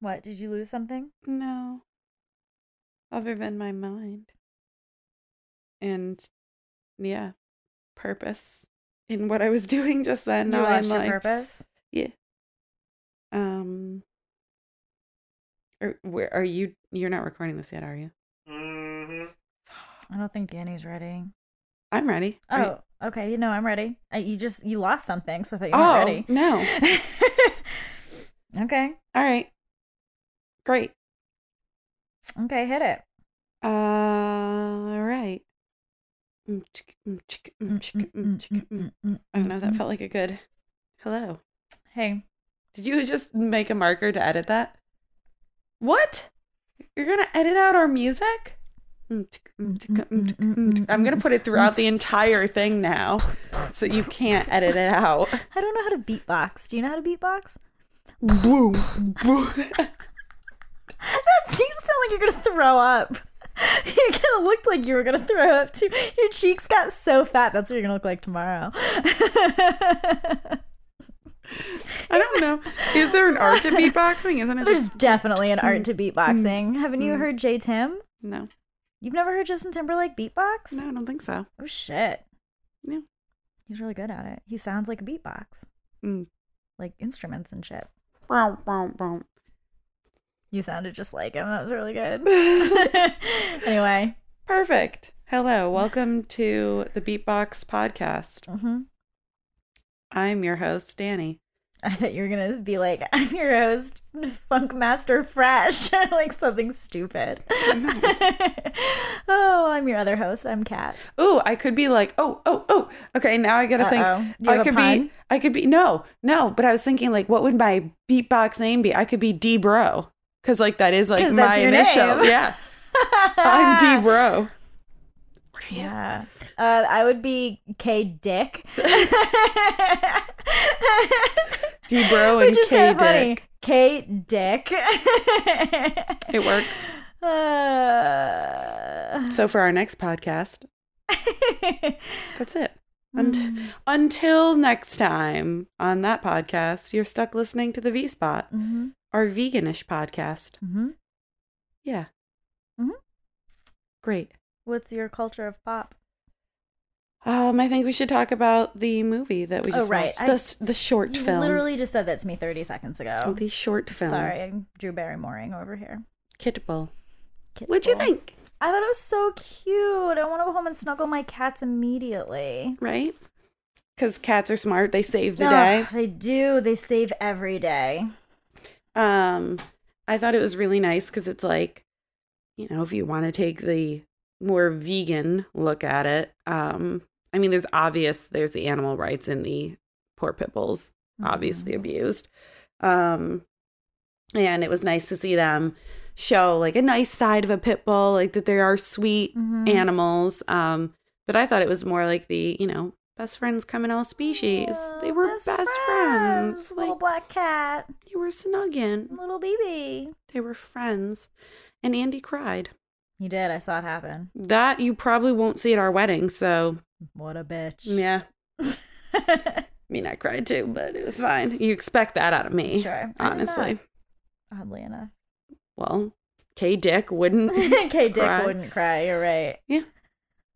What? Did you lose something? No. Other than my mind. And yeah, purpose in what I was doing just then. You Now lost I'm your like, purpose. yeah. Um. Are, where are you? You're not recording this yet, are you? Mhm. I don't think Dani's ready. I'm ready. Are you- Oh, okay. You know, I'm ready. I, you just you lost something, so I thought you oh weren't ready. no! okay. All right. Great. Okay, hit it. Uh, all right. Mm, mm, mm, mm, mm. I don't know. That felt like a good hello. Hey, Did you just make a marker to edit that? What? You're gonna edit out our music? Mm, chick, mm, mm, mm. I'm gonna put it throughout the entire thing now, so you can't edit it out. I don't know how to beatbox. Do you know how to beatbox? That seems sound like you're gonna throw up. You kind of looked like you were gonna throw up too. Your cheeks got so fat. That's what you're gonna look like tomorrow. I don't know. Is there an art to beatboxing? Isn't it There's just definitely an art hmm. to hmm. beatboxing. Haven't you hmm. heard Jay Tim? no? You've never heard Justin Timberlake beatbox? No, I don't think so. Oh shit. Yeah. He's really good at it. He sounds like a beatbox, Mm. like instruments and shit. Bow, bow, bow. You sounded just like him. That was really good. anyway, Perfect. Hello, welcome to the Beatbox Podcast. hmm I'm your host, Dani. I thought you were gonna be like, "I'm your host, Funk Master Fresh," like something stupid. oh, I'm your other host. I'm Katt. Ooh, I could be like, oh, oh, oh. Okay, now I gotta think. You have I could be. I could be. No, no. But I was thinking, like, what would my beatbox name be? I could be D Bro, because like that is like my initial. name. Yeah, I'm D Bro. What are you? Yeah. Uh, I would be K Dick. D Bro and K funny. Dick. K Dick. It worked. Uh, So for our next podcast, that's it. And Mm. until next time on that podcast, you're stuck listening to the V Spot, Mhm. our veganish podcast. Mhm. Yeah. Mhm. Great. What's your culture of pop? Um, I think we should talk about the movie that we Oh, just right. watched. The, s- the short You film. literally just said that to me 30 seconds ago. The short film. Sorry, I'm Drew Barrymoring over here. Kitbull. Kit What'd you think? I thought it was so cute. I want to go home and snuggle my cats immediately. Right? Because cats are smart. They save the Ugh, day. They do. They save every day. Um, I thought it was really nice because it's like, you know, if you want to take the more vegan look at it, um, I mean, there's obvious, there's the animal rights in the poor pit bulls, obviously Mhm. abused. Um, and it was nice to see them show like a nice side of a pit bull, like that they are sweet Mhm. animals. Um, but I thought it was more like the, you know, best friends come in all species. they were best, friends. Little Like black cat. you were snugging. Little baby. They were friends. And Andy cried. He did. I saw it happen. That you probably won't see at our wedding. So, What a bitch. yeah. I mean, I cried too, but it was fine. You expect that out of me. Sure. Honestly. Oddly enough. Well, K Dick wouldn't. K Dick Cry. wouldn't cry. You're right. Yeah.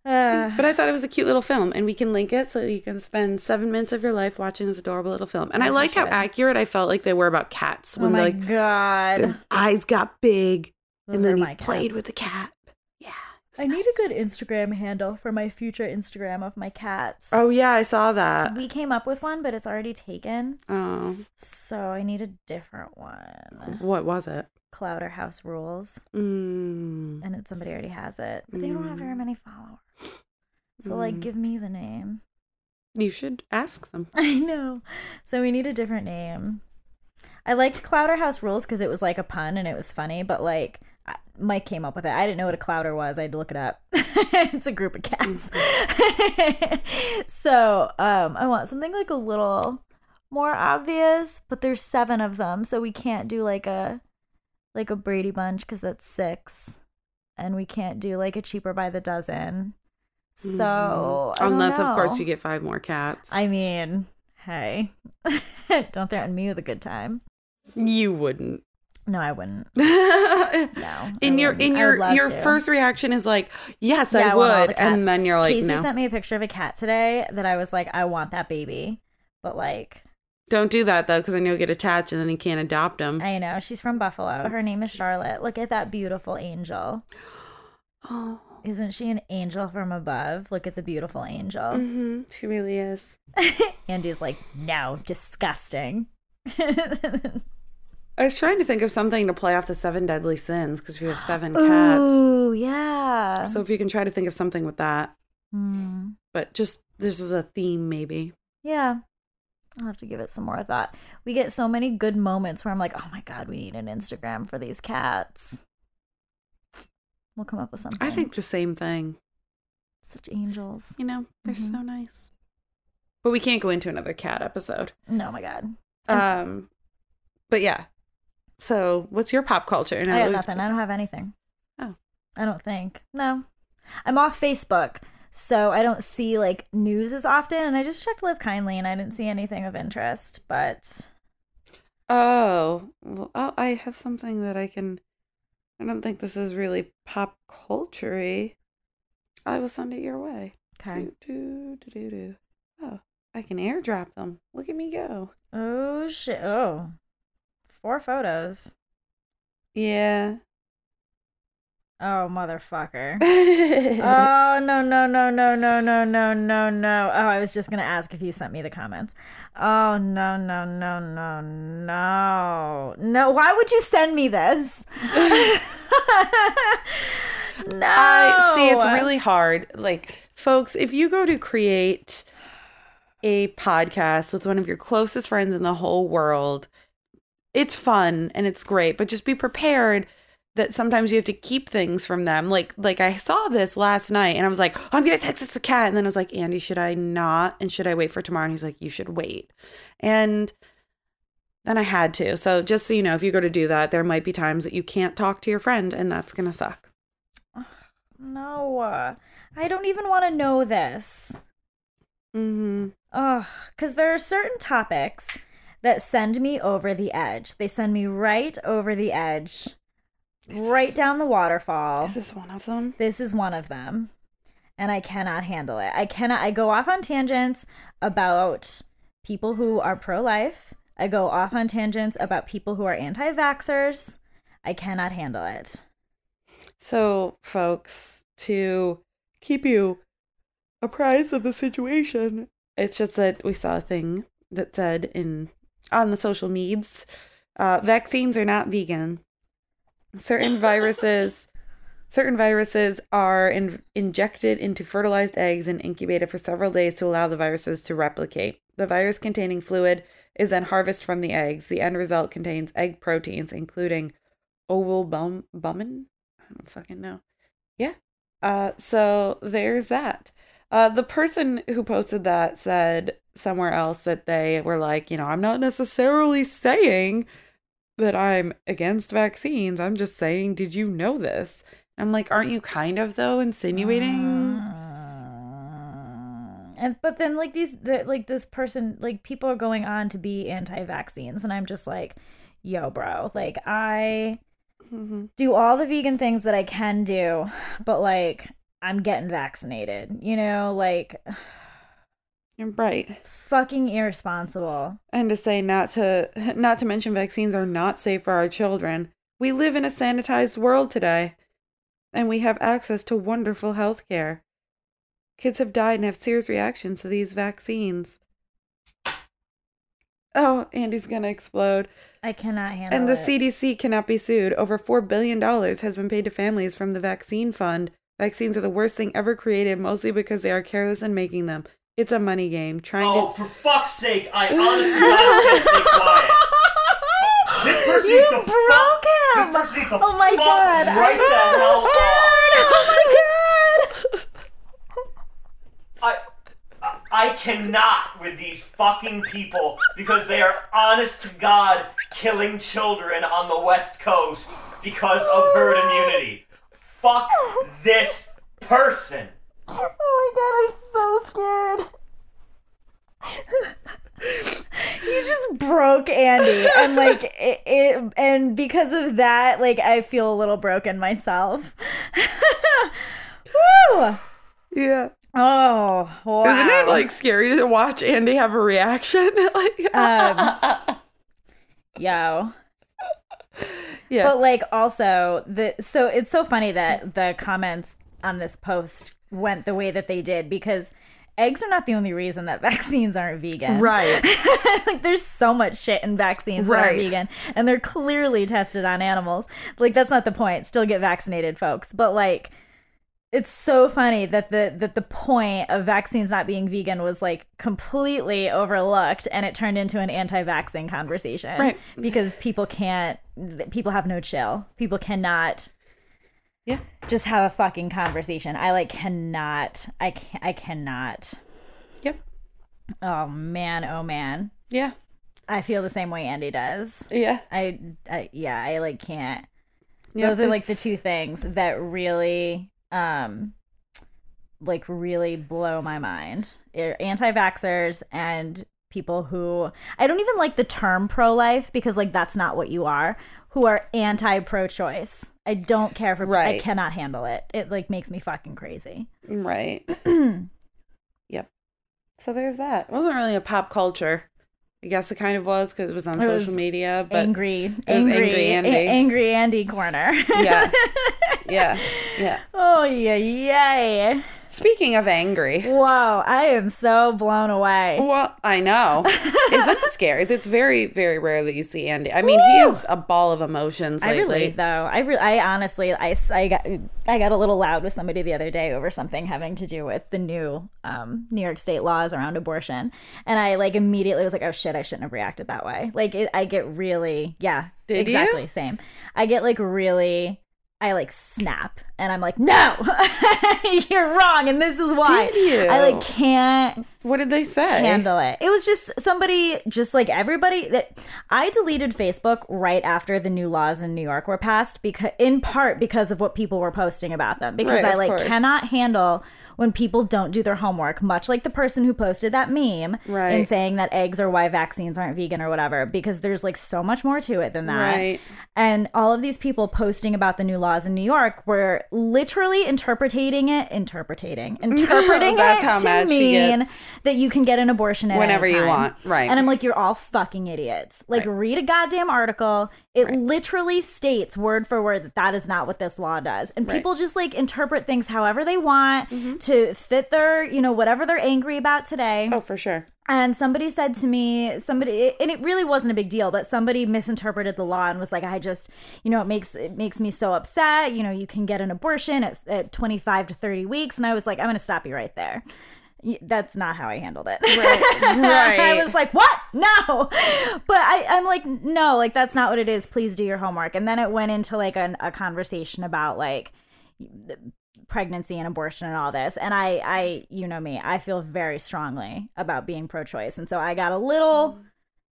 Uh, but I thought it was a cute little film, and we can link it so you can spend seven minutes of your life watching this adorable little film. And I liked how accurate I felt like they were about cats oh when my like god. eyes got big, Those and then he played cats. with the cat. I need a good Instagram handle for my future Instagram of my cats. Oh yeah, I saw that. We came up with one, but it's already taken. Oh, So I need a different one. what was it? Clowder House Rules. Mm. And it, somebody already has it. But they don't have very Mm. many followers. So, like, Mm. give me the name. You should ask them. I know. So we need a different name. I liked Clowder House Rules because it was like a pun and it was funny, but like Mike came up with it. I didn't know what a clowder was. I had to look it up. it's a group of cats. so um, I want something like a little more obvious, but there's seven of them, so we can't do like a like a Brady Bunch because that's six, and we can't do like a cheaper by the dozen. So don't unless of course you get five more cats, I mean, hey, don't threaten me with a good time. you wouldn't. No, I wouldn't. No. In your in your your to. first reaction is like, yes, Yeah, I I would, the and then you're like, Casey no, sent me a picture of a cat today that I was like, I want that baby. But like, don't do that though, because then you'll get attached, and then you can't adopt them. I know she's from Buffalo. Her name is Charlotte. Look at that beautiful angel. Oh, Isn't she an angel from above? Look at the beautiful angel. hmm she really is. Andy's like, no, disgusting. I was trying to think of something to play off the seven deadly sins because we have seven cats. Ooh, yeah. So if you can try to think of something with that, Hmm. but just this is a theme maybe. Yeah. I'll have to give it some more thought. We get so many good moments where I'm like, oh my God, we need an Instagram for these cats. We'll come up with something. I think the same thing. such angels. You know, they're Mhm. so nice. But we can't go into another cat episode. No, my God. Um, but yeah. So what's your pop culture? Now I got we've- nothing. I don't have anything. Oh. I don't think. No. I'm off Facebook, so I don't see like news as often. And I just checked Live Kindly and I didn't see anything of interest. But Oh, well, oh, I have something that I can. I don't think this is really pop culture I will send it your way. okay. Do, do, do, do, do. Oh, I can airdrop them. Look at me go. Oh, shit. Oh. Four photos. Yeah. Oh, motherfucker. oh, oh no no no no no no no no no oh i was just gonna ask if you sent me the comments oh no no no no no no why would you send me this no I see it's really hard. Like, folks, if you go to create a podcast with one of your closest friends in the whole world, it's fun and it's great, but just be prepared that sometimes you have to keep things from them. Like like I saw this last night and I was like, oh, I'm gonna text this to Katt. And then I was like, Andy, should I not? And should I wait for tomorrow? And he's like, you should wait. And then I had to. So just so you know, if you go to do that, there might be times that you can't talk to your friend and that's gonna suck. no i don't even want to know this Mm-hmm. Ugh, because there are certain topics that send me over the edge. They send me right over the edge, Is right this- down the waterfall. This is this one of them? This is one of them. And I cannot handle it. I cannot, I go off on tangents about people who are pro life. I go off on tangents about people who are anti vaxxers. I cannot handle it. So, folks, to keep you apprised of the situation, it's just that we saw a thing that said in on the social medias, uh, vaccines are not vegan. Certain viruses, certain viruses are in, injected into fertilized eggs and incubated for several days to allow the viruses to replicate. The virus-containing fluid is then harvested from the eggs. The end result contains egg proteins, including ovalbumin. I don't fucking know. Yeah. Uh, so there's that. Uh, the person who posted that said somewhere else that they were like, you know, I'm not necessarily saying that I'm against vaccines. I'm just saying, did you know this? I'm like, aren't you kind of though insinuating? And but then like these the, like this person like people are going on to be anti-vaccines and I'm just like, yo bro, like I Mhm. do all the vegan things that I can do, but like I'm getting vaccinated. You know, like right. it's fucking irresponsible. And to say not to not to mention vaccines are not safe for our children. We live in a sanitized world today, and we have access to wonderful health care. Kids have died and have serious reactions to these vaccines. Oh, Andy's gonna explode. I cannot handle And the it. CDC cannot be sued. Over $4 billion has been paid to families from the vaccine fund. Vaccines are the worst thing ever created, mostly because they are careless in making them. It's a money game. Trying Oh, to. for fuck's sake! I honestly can't stay quiet. This person you needs to broke fuck- him. This person needs to oh my fuck god! right I'm the so hell scared. off. Oh my god! I, I I cannot with these fucking people because they are honest to God killing children on the West Coast because of herd immunity. Fuck this person. Oh my god! I'm so scared. you just broke Andy, and like it, it, and because of that, like I feel a little broken myself. Woo! Yeah. Oh, wow. Isn't it like scary to watch Andy have a reaction? like, um, yo. yeah. But like also the so it's so funny that the comments on this post went the way that they did because eggs are not the only reason that vaccines aren't vegan. right. like there's so much shit in vaccines that aren't vegan and they're clearly tested on animals. Like that's not the point. Still get vaccinated, folks. But like it's so funny that the that the point of vaccines not being vegan was like completely overlooked and it turned into an anti-vaccine conversation Right. because people can't people have no chill. People cannot Yeah. just have a fucking conversation. I like cannot I can I cannot. Yep. Oh man, oh man. Yeah. I feel the same way Andy does. Yeah. I, I yeah, I like can't. Yep, Those are like the two things that really um like really blow my mind. Anti-vaxxers and people who I don't even like the term pro-life because like that's not what you are. Who are anti-pro-choice. I don't care for I cannot handle it. It like makes me fucking crazy. Right. yep. So there's that. It wasn't really a pop culture. I guess it kind of was because it was on It social was media, but angry, angry, Angry a- Andy. angry Andy corner. yeah, yeah, yeah. oh yeah, yay! Speaking of angry, Whoa, I am so blown away. well, I know, isn't it scary? It's very, very rare that you see Andy. I mean, he is a ball of emotions I lately. relate though. I re- I honestly, I, I got I got a little loud with somebody the other day over something having to do with the new um, New York State laws around abortion, and I like immediately was like, oh shit, I shouldn't have reacted that way. Like it, I get really, yeah, Did you? exactly same. I get like really. I like snap and I'm like, no, you're wrong, and this is why. Did you? I like can't What did they say? handle it. It was just somebody, just like everybody that I deleted Facebook right after the new laws in New York were passed because, in part, because of what people were posting about them. Because Right, I like course. cannot handle when people don't do their homework. Much like the person who posted that meme and Right. saying that eggs are why vaccines aren't vegan or whatever. Because there's like so much more to it than that. Right. And all of these people posting about the new laws in New York were literally interpreting it, interpreting, interpreting it to mean that you can get an abortion at Whenever you want, right. And I'm like, you're all fucking idiots. Like, Right. read a goddamn article. It literally states word for word that that is not what this law does. And Right. Mm-hmm. people just like interpret things however they want to fit their, you know, whatever they're angry about today. Oh, for sure. And somebody said to me, somebody, and it really wasn't a big deal, but somebody misinterpreted the law and was like, I just, you know, it makes it makes me so upset. You know, you can get an abortion at, at 25 to 30 weeks, and I was like, I'm going to stop you right there. That's not how I handled it. Right. I was like, what? No. But I, I'm like, no, like that's not what it is. Please do your homework. And then it went into like an, a conversation about like pregnancy and abortion and all this and i i you know me i feel very strongly about being pro-choice and so i got a little mm.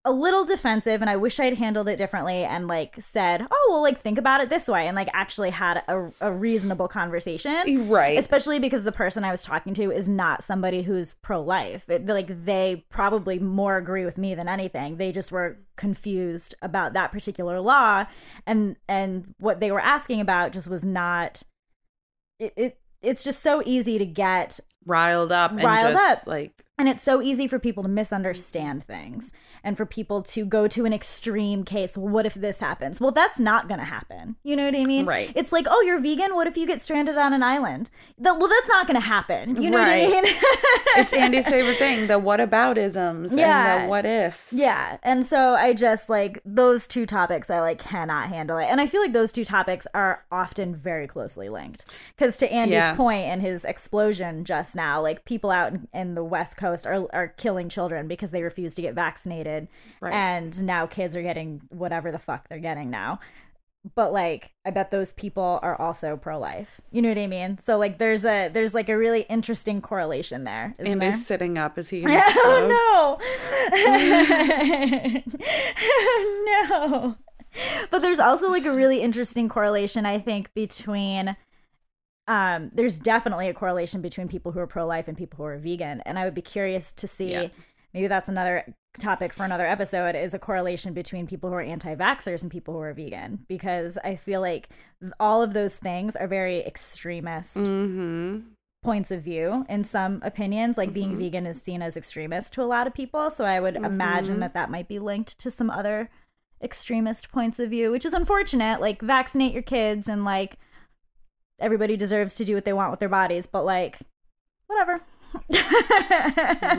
A little defensive and i wish i'd handled it differently and like said oh well like think about it this way and like actually had a, a reasonable conversation Right. especially because the person i was talking to is not somebody who's pro-life it, like they probably more agree with me than anything they just were confused about that particular law and and what they were asking about just was not it, it it's just so easy to get Riled up and Riled just up. like and it's so easy for people to misunderstand things and for people to go to an extreme case. Well, what if this happens? Well, that's not going to happen. You know what I mean? Right. It's like, oh, you're vegan. What if you get stranded on an island? That, well, that's not going to happen. You know Right. what I mean? it's Andy's favorite thing, the whataboutisms Yeah. and the what ifs. Yeah. And so I just like those two topics, I like cannot handle it. And I feel like those two topics are often very closely linked. Because to Andy's Yeah. point and his explosion just now, like people out in, in the West Coast are, are killing children because they refuse to get vaccinated. Right. And now kids are getting whatever the fuck they're getting now. But like, I bet those people are also pro life. You know what I mean? So like, there's a there's like a really interesting correlation there. Isn't there? Sitting up. Is he? Oh no. no. But there's also like a really interesting correlation I think between um there's definitely a correlation between people who are pro-life and people who are vegan and I would be curious to see Yeah. Maybe that's another topic for another episode is a correlation between people who are anti-vaxxers and people who are vegan. Because I feel like all of those things are very extremist Mm-hmm. points of view. In some opinions like being vegan is seen as extremist to a lot of people. So i would imagine that that might be linked to some other extremist points of view which is unfortunate like vaccinate your kids and like everybody deserves to do what they want with their bodies but like whatever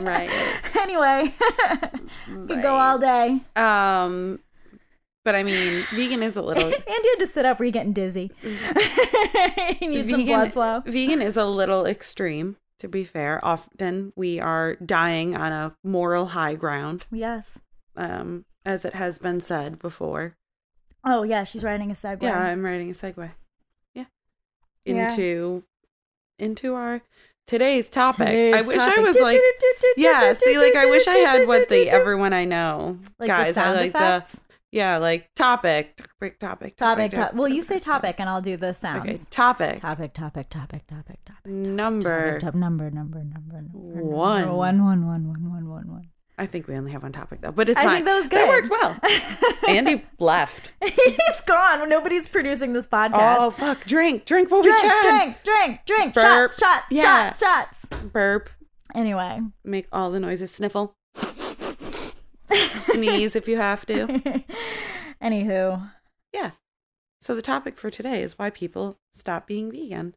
Right. anyway could go all day Um, but I mean, vegan is a little. and you had to sit up were you getting dizzy you need some blood flow Vegan is a little extreme. To be fair, often we are dying on a moral high ground, yes um, as it has been said before. oh yeah she's riding a segue Yeah, I'm writing a segue. Yeah, Yeah. into into our today's topic. I Today's wish I topic. was like, yeah. See, like I wish I had what the everyone I know Like the guys. I like effects? the yeah, like topic, topic, topic, Topic, top. Well, you say topic, and I'll do the sounds. Okay, topic Topic, topic, topic, topic, topic. number. Top, number, number, number, number. One. Number, one, one, one, one, one, one, one. I think we only have one topic though, but it's I fine. think that was That worked well. Andy left. He's gone. Nobody's producing this podcast. Oh fuck! Drink, drink what drink, we can. drink, drink, drink. Burp. Shots, shots, Yeah. shots, shots. Burp. Anyway, Make all the noises. Sniffle. Sneeze if you have to. anywho, Yeah. So the topic for today is why people stop being vegan.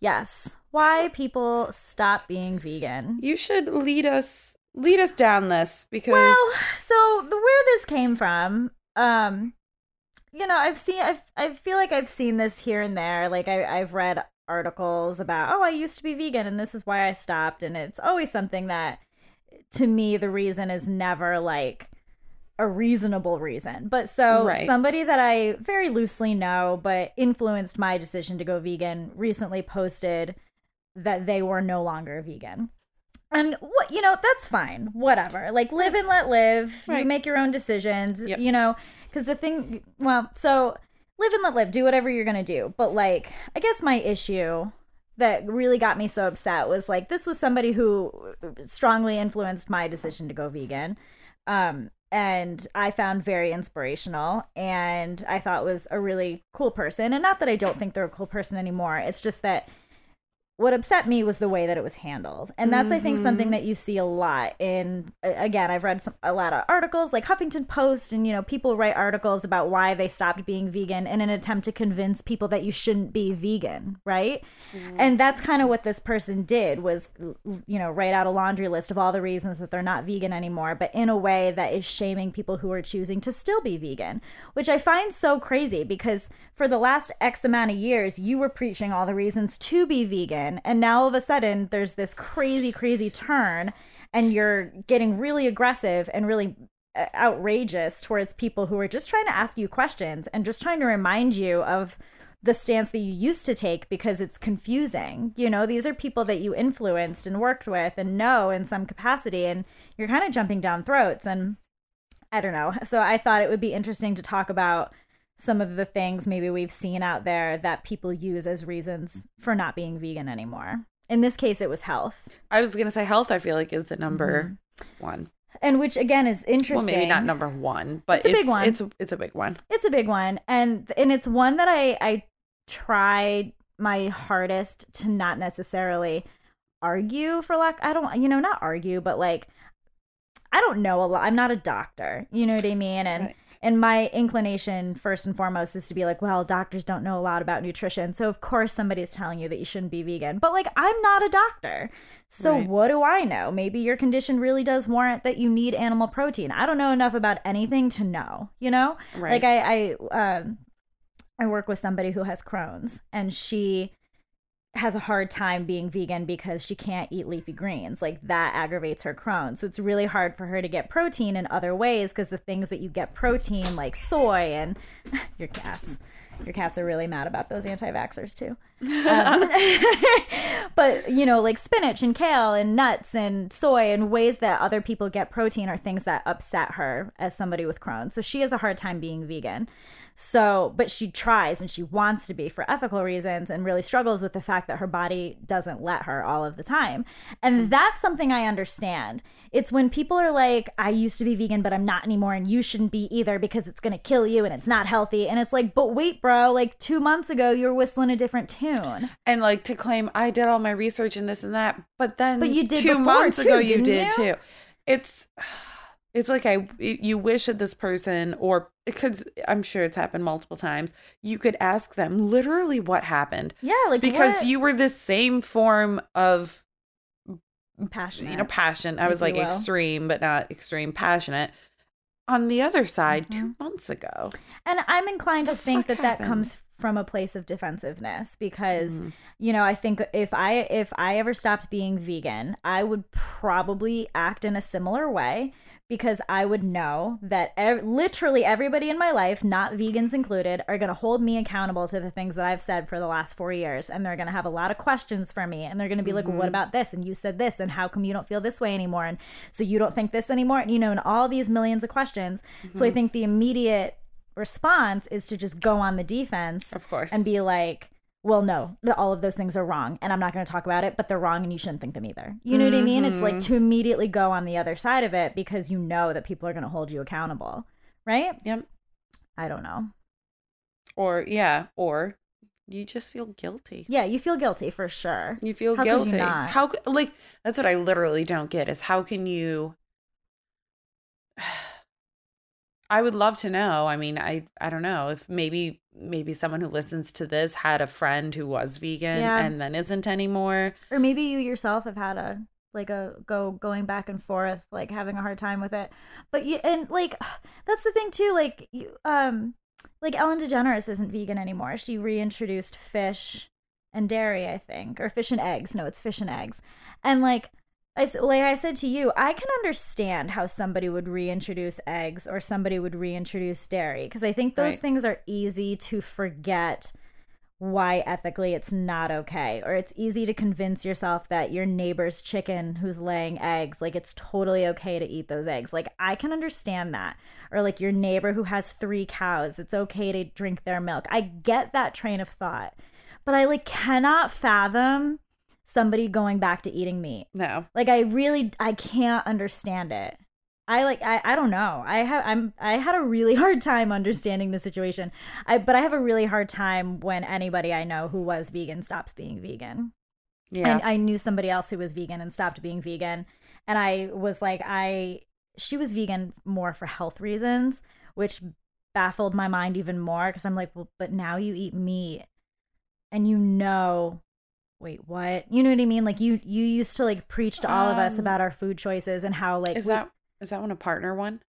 yes. Why people stop being vegan? You should lead us lead us down this because Well, so the where this came from, um, you know, I've seen, I've, I feel like I've seen this here and there. Like I, I've read articles about, oh, I used to be vegan and this is why I stopped, and it's always something that, to me, the reason is never like a reasonable reason. But so Right. somebody that I very loosely know, but influenced my decision to go vegan, recently posted that they were no longer vegan. And what you know, that's fine. Whatever. Like live and let live. You make your own decisions. Yep. You know, because the thing. Well, so live and let live. Do whatever you're gonna do. But like, I guess my issue that really got me so upset was like this was somebody who strongly influenced my decision to go vegan. Um, and I found very inspirational and I thought was a really cool person. And not that I don't think they're a cool person anymore. It's just that what upset me was the way that it was handled. And that's i think something mm-hmm. that you see a lot in again i've read some, a lot of articles like huffington post and you know people write articles about why they stopped being vegan in an attempt to convince people that you shouldn't be vegan right? Mm-hmm. And that's kind of what this person did was you know write out a laundry list of all the reasons that they're not vegan anymore but in a way that is shaming people who are choosing to still be vegan which i find so crazy because for the last x amount of years you were preaching all the reasons to be vegan and now all of a sudden there's this crazy crazy turn and you're getting really aggressive and really uh, outrageous towards people who are just trying to ask you questions and just trying to remind you of the stance that you used to take because it's confusing. You know, these are people that you influenced and worked with and know in some capacity, and you're kind of jumping down throats. And I don't know. So I thought it would be interesting to talk about some of the things maybe we've seen out there that people use as reasons for not being vegan anymore. In this case, it was health, I was gonna say health. I feel like is the number mm-hmm. one. and which again is interesting. Well, maybe not number one, but It's a big one. It's a, it's a big one. it's a big one and and it's one that i i tried my hardest to not necessarily argue for lack i don't you know not argue but like i don't know a lot i'm not a doctor you know what i mean and Right. And my inclination first and foremost is to be like well doctors don't know a lot about nutrition. So of course somebody's telling you that you shouldn't be vegan. But like i'm not a doctor. So Right. what do i know? Maybe your condition really does warrant that you need animal protein. I don't know enough about anything to know you know? Right. like i i um i work with somebody who has crohn's and she has a hard time being vegan because she can't eat leafy greens. Like that aggravates her Crohn's. So it's really hard for her to get protein in other ways because the things that you get protein, like soy and your cats, your cats are really mad about those anti-vaxxers too. Um, but you know, like spinach and kale and nuts and soy and ways that other people get protein are things that upset her as somebody with Crohn's. So she has a hard time being vegan. So, but she tries and she wants to be for ethical reasons and really struggles with the fact that her body doesn't let her all of the time. And mm. that's something I understand. It's when people are like, I used to be vegan, but I'm not anymore, and you shouldn't be either because it's gonna kill you and it's not healthy. And it's like, but wait, bro, like two months ago you were whistling a different tune. and like to claim I did all my research and this and that, but then But you did two months too, ago you did you? too. It's it's like I you wish that this person or because I'm sure it's happened multiple times. You could ask them literally what happened Yeah, like because what- you were the same form of passionate. you know passion. I was like will. extreme, but not extreme passionate. On the other side, Mm-hmm. two months ago, And I'm inclined to think that that comes from a place of defensiveness because Mhm. you know, I think if I if I ever stopped being vegan, I would probably act in a similar way because I would know that ev- literally everybody in my life, not vegans included, are going to hold me accountable to the things that I've said for the last 4 years and they're going to have a lot of questions for me and they're going to be like, well, "What mm-hmm. about this?" and you said this and how come you don't feel this way anymore and so you don't think this anymore? And, you know, and all these millions of questions. So I mm-hmm. think the immediate response is to just go on the defense Of course. and be like well no all of those things are wrong and i'm not going to talk about it but they're wrong and you shouldn't think them either you know what i mean it's like mm-hmm. to immediately go on the other side of it because you know that people are going to hold you accountable right yep. i don't know Or yeah, or you just feel guilty. yeah you feel guilty for sure You feel How you guilty. not? How like that's what I literally don't get is how can you I would love to know. I mean, I I don't know if maybe maybe someone who listens to this had a friend who was vegan Yeah. and then isn't anymore. or maybe you yourself have had a like a go going back and forth like having a hard time with it but you and like that's the thing too like you um like ellen degeneres isn't vegan anymore she reintroduced fish and dairy i think or fish and eggs no it's fish and eggs and like I, like I said to you, I can understand how somebody would reintroduce eggs or somebody would reintroduce dairy because I think those Right. things are easy to forget why ethically it's not okay or it's easy to convince yourself that your neighbor's chicken who's laying eggs like it's totally okay to eat those eggs. Like i can understand that. Or like your neighbor who has 3 cows it's okay to drink their milk. I get that train of thought but i like cannot fathom somebody going back to eating meat. No. like i really i can't understand it. I like i, I don't know. I have i'm i had a really hard time understanding the situation. I but i have a really hard time when anybody i know who was vegan stops being vegan. Yeah. and i knew somebody else who was vegan and stopped being vegan. And i was like i she was vegan more for health reasons which baffled my mind even more because i'm like well but now you eat meat and you know wait what you know what i mean like you you used to like preach to all of us Um, about our food choices and how like is we- that is that one a partner one?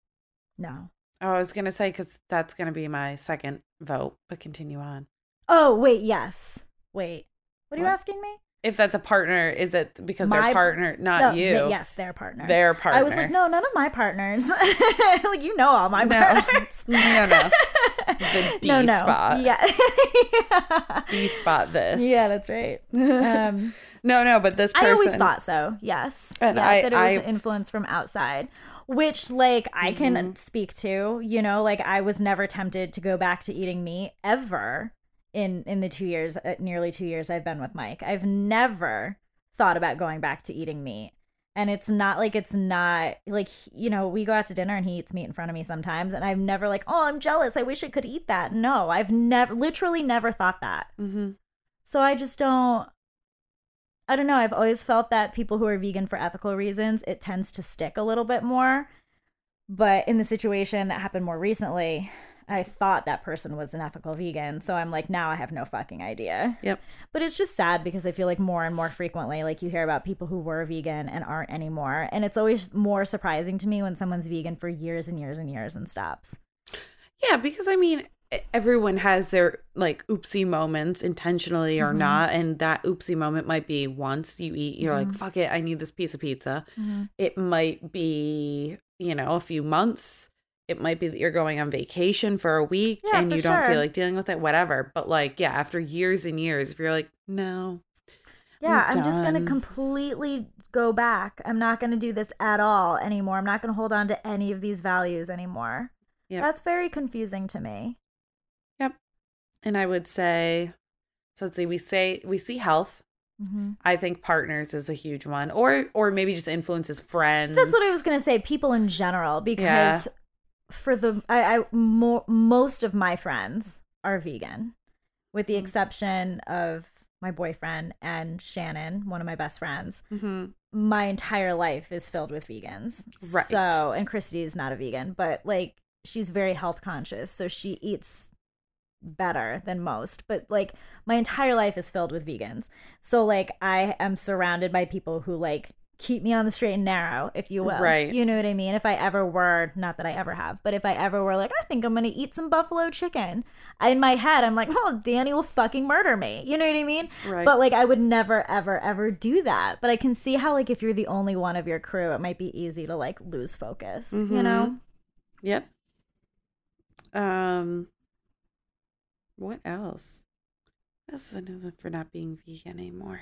no Oh, I was gonna say because that's gonna be my second vote, but continue on. oh wait yes wait what are you What? asking me If that's a partner, is it because My- their partner, not No, you? th- yes their partner Their partner. I was like, no, none of my partners. like you know all my No. partners. No, no. The D no, no. spot. Yeah. D spot this. yeah, that's right. Um, no, no, but this person. I always thought so. Yes. And yeah, I- that it was I- an influence from outside, which like I can Mm-hmm. speak to. You know, like I was never tempted to go back to eating meat ever in in the two years, uh, nearly two years I've been with Mike. I've never thought about going back to eating meat. And it's not like it's not like you know we go out to dinner and he eats meat in front of me sometimes and I've never like oh I'm jealous I wish I could eat that no I've never literally never thought that hmm so I just don't. I don't know. I've always felt that people who are vegan for ethical reasons, it tends to stick a little bit more. But in the situation that happened more recently, I thought that person was an ethical vegan. So I'm like, now I have no fucking idea. Yep. But it's just sad because I feel like more and more frequently, like you hear about people who were vegan and aren't anymore. And it's always more surprising to me when someone's vegan for years and years and years and stops. Yeah, because I mean, everyone has their like oopsie moments, intentionally or Mhm. not, and that oopsie moment might be once you eat, you're like, Mhm. "Fuck it, I need this piece of pizza." It might be, you know, a few months. It might be that you're going on vacation for a week Yeah, and you don't sure. feel like dealing with it, whatever. But like, yeah, after years and years, if you're like, "No, Yeah, I'm I'm, just going to completely go back. I'm not going to do this at all anymore. I'm not going to hold on to any of these values anymore. Yep. That's very confusing to me. Yep. And I would say, so let's see, we say we see health Mm-hmm. I think partners is a huge one, or or maybe just influences friends. That's what I was gonna say. People in general, because Yeah. For the I, I mo- most of my friends are vegan, with Mm-hmm. the exception of my boyfriend and Shannon, one of my best friends. hmm My entire life is filled with vegans. Right. So, and Christy is not a vegan, but like she's very health conscious, so she eats better than most but like my entire life is filled with vegans so like i am surrounded by people who like keep me on the straight and narrow if you will Right. you know what i mean if i ever were not that i ever have but if i ever were like i think i'm gonna eat some buffalo chicken in my head i'm like oh dani will fucking murder me you know what i mean Right. but like i would never ever ever do that but i can see how like if you're the only one of your crew it might be easy to like lose focus you Mhm. know Yep. Um. What else? Else is another for not being vegan anymore?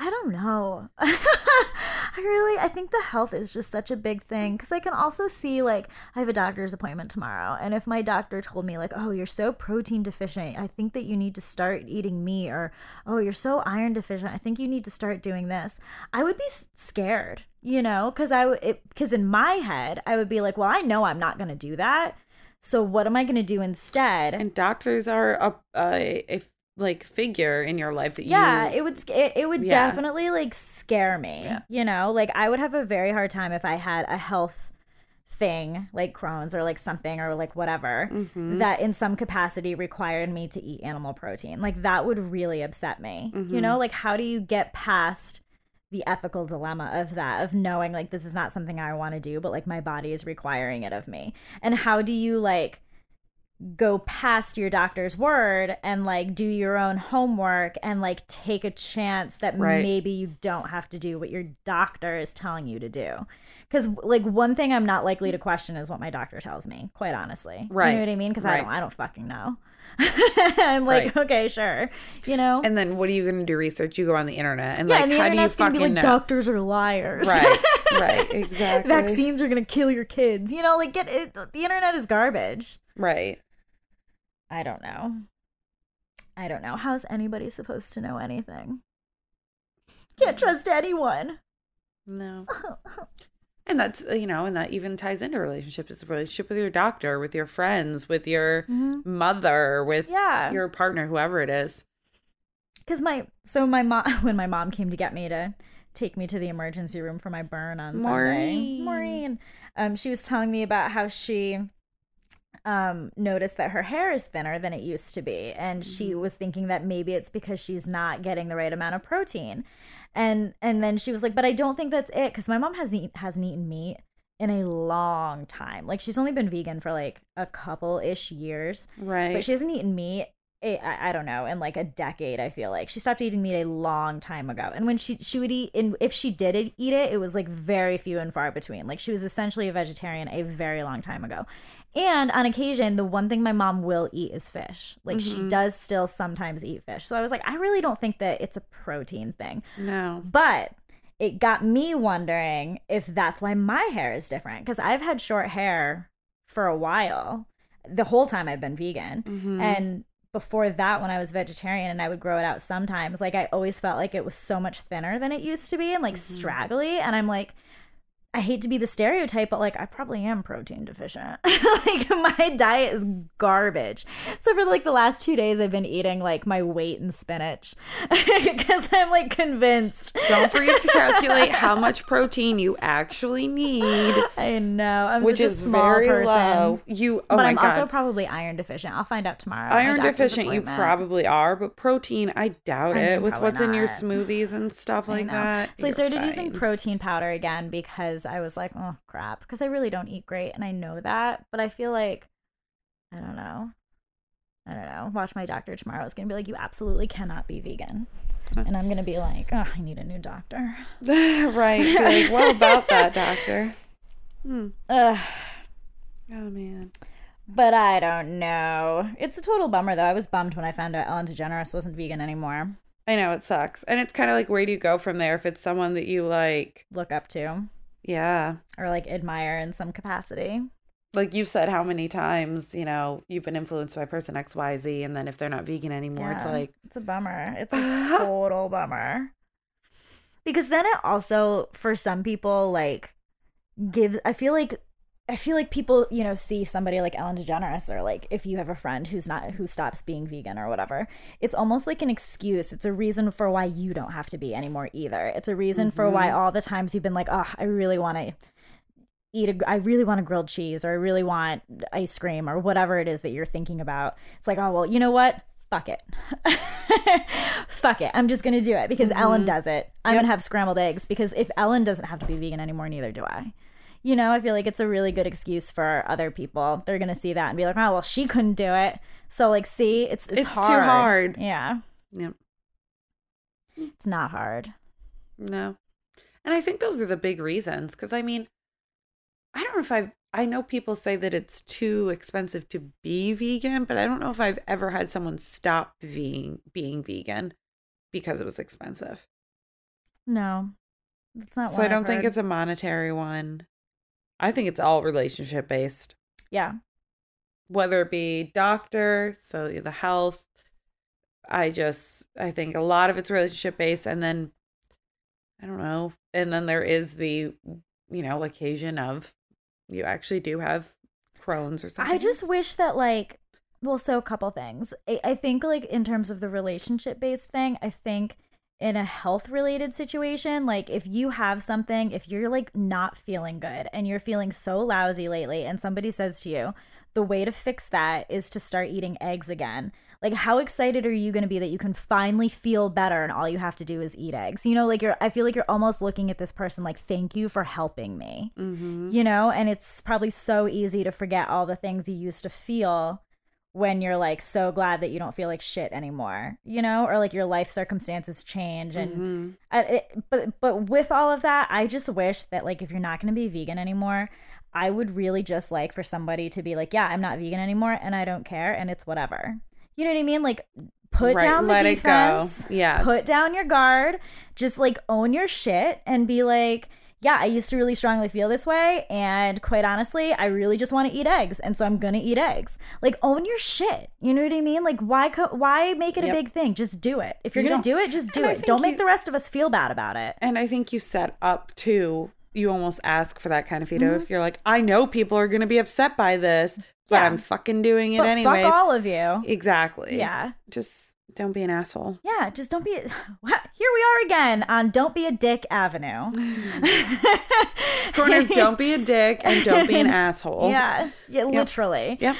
I don't know. I really, I think the health is just such a big thing because I can also see like I have a doctor's appointment tomorrow, and if my doctor told me like, oh, you're so protein deficient, I think that you need to start eating meat, or oh, you're so iron deficient, I think you need to start doing this, I would be scared, you know, because I because in my head I would be like, well, I know I'm not gonna do that, so what am I gonna do instead? And doctors are a, a, a like figure in your life that you. yeah it would it, it would Yeah. definitely like scare me Yeah. you know like i would have a very hard time if i had a health thing like crohn's or like something or like whatever Mhm. that in some capacity required me to eat animal protein like that would really upset me you know like how do you get past the ethical dilemma of that of knowing like this is not something i want to do but like my body is requiring it of me and how do you like go past your doctor's word and like do your own homework and like take a chance that Right. maybe you don't have to do what your doctor is telling you to do. Cuz like one thing I'm not likely to question is what my doctor tells me, quite honestly. Right. You know what I mean? Cuz I don't I don't fucking know. I'm like, Right. okay, sure. You know? And then what are you going to do research? You go on the internet and yeah, like and the how do you fucking be like know? doctors are liars. Right. Right. Exactly. Vaccines are gonna kill your kids. You know, like get it the internet is garbage. Right. I don't know. I don't know. How's anybody supposed to know anything? Can't trust anyone. No. And that's uh, you know, and that even ties into relationships. It's a relationship with your doctor, with your friends, with your mother, with Mm-hmm. Yeah. your partner, whoever it is. Because my so my mom when my mom came to get me to take me to the emergency room for my burn on Sunday. Maureen. Maureen. Um, she was telling me about how she um noticed that her hair is thinner than it used to be. And she was thinking that maybe it's because she's not getting the right amount of protein. And and then she was like but i don't think that's it because my mom hasn't eat, hasn't eaten meat in a long time. Like she's only been vegan for like a couple ish years Right. but she hasn't eaten meat I, I don't know in like a decade i feel like. She stopped eating meat a long time ago. And when she she would eat and if she did eat it it was like very few and far between. Like she was essentially a vegetarian a very long time ago and on occasion the one thing my mom will eat is fish like she does still sometimes eat fish so i was like i really don't think that it's a protein thing no. but it got me wondering if that's why my hair is different because I've had short hair for a while, the whole time I've been vegan. Mm-hmm. And before that, when I was vegetarian and I would grow it out sometimes, like I always felt like it was so much thinner than it used to be and like Mm-hmm. straggly. And I'm like, I hate to be the stereotype, but like I probably am protein deficient. like my diet is garbage. So for like the last two days, I've been eating like my weight in spinach because I'm like convinced. Don't forget to calculate how much protein you actually need, I know I'm which is a small very person. low. You oh but I'm god. also probably iron deficient. I'll find out tomorrow. Iron deficient you probably are, but protein I doubt I it with what's in your smoothies and stuff like that. So I started using protein powder again because I was like, oh crap, because I really don't eat great, and I know that, but I feel like I don't know. I don't know. Watch my doctor tomorrow. It's gonna be like, you absolutely cannot be vegan, and I'm gonna be like, oh, I need a new doctor. right. Like, what about that, doctor? Hmm. Oh man. But I don't know. It's a total bummer though. I was bummed when I found out Ellen DeGeneres wasn't vegan anymore. I know it sucks. And it's kind of like where do you go from there if it's someone that you like? Look up to Yeah. or like admire in some capacity. like you've said how many times you know you've been influenced by person xyz and then if they're not vegan anymore it's like it's a bummer. It's a total bummer. Because then it also for some people like gives I feel like I feel like people, you know, see somebody like Ellen DeGeneres or like if you have a friend who's not who stops being vegan or whatever, it's almost like an excuse. It's a reason for why you don't have to be anymore either. It's a reason for why mm-hmm. all the times you've been like, "Oh, I really want to eat a I really want a grilled cheese or I really want ice cream or whatever it is that you're thinking about. It's like, "Oh, well, you know what? Fuck it. Fuck it. I'm just going to do it because Ellen mm-hmm. does it. I'm going to have scrambled eggs because if Ellen doesn't have to be vegan anymore, neither do I. You know, I feel like it's a really good excuse for other people. They're going to see that and be like, "Oh, well, she couldn't do it." So like, see, it's it's, It's too hard. hard. Yeah. Yep. It's not hard. No. And I think those are the big reasons. Cause I mean, I don't know if I've, I know people say that it's too expensive to be vegan, but I don't know if I've ever had someone stop being, being vegan because it was expensive. No. That's not So I don't think it's a monetary one. I think it's all relationship based, Yeah. whether it be doctor, so the health. I just, I think a lot of it's relationship based. And then, I don't know. And then there is the, you know, occasion of you actually do have Crohn's or something. I just wish that like well, so a couple things. I, I think like in terms of the relationship based thing, I think in a health related situation, like if you have something, if you're like not feeling good and you're feeling so lousy lately, and somebody says to you, the way to fix that is to start eating eggs again. Like, how excited are you going to be that you can finally feel better and all you have to do is eat eggs? You know, like you're, I feel like you're almost looking at this person like, thank you for helping me Mhm. you know and it's probably so easy to forget all the things you used to feel when you're like so glad that you don't feel like shit anymore you know or like your life circumstances change and Mhm. I, it, but but with all of that i just wish that like if you're not going to be vegan anymore i would really just like for somebody to be like yeah i'm not vegan anymore and i don't care and it's whatever you know what i mean like put Right, down the let it go. defense Yeah. put down your guard just like own your shit and be like yeah i used to really strongly feel this way and quite honestly i really just want to eat eggs and so i'm gonna eat eggs like own your shit you know what i mean like why co- why make it a big thing just do it if you're You gonna don't- it just do it don't make you- the rest of us feel bad about it And I think you set up too. You almost ask for that kind of veto. Mm-hmm. If you're like, I know people are going to be upset by this, but Yeah. I'm fucking doing it anyway. fuck all of you Exactly. yeah Just don't be an asshole. yeah just don't be here we are again on don't be a dick avenue Corner of don't be a dick and don't be an asshole. yeah yeah literally Yep.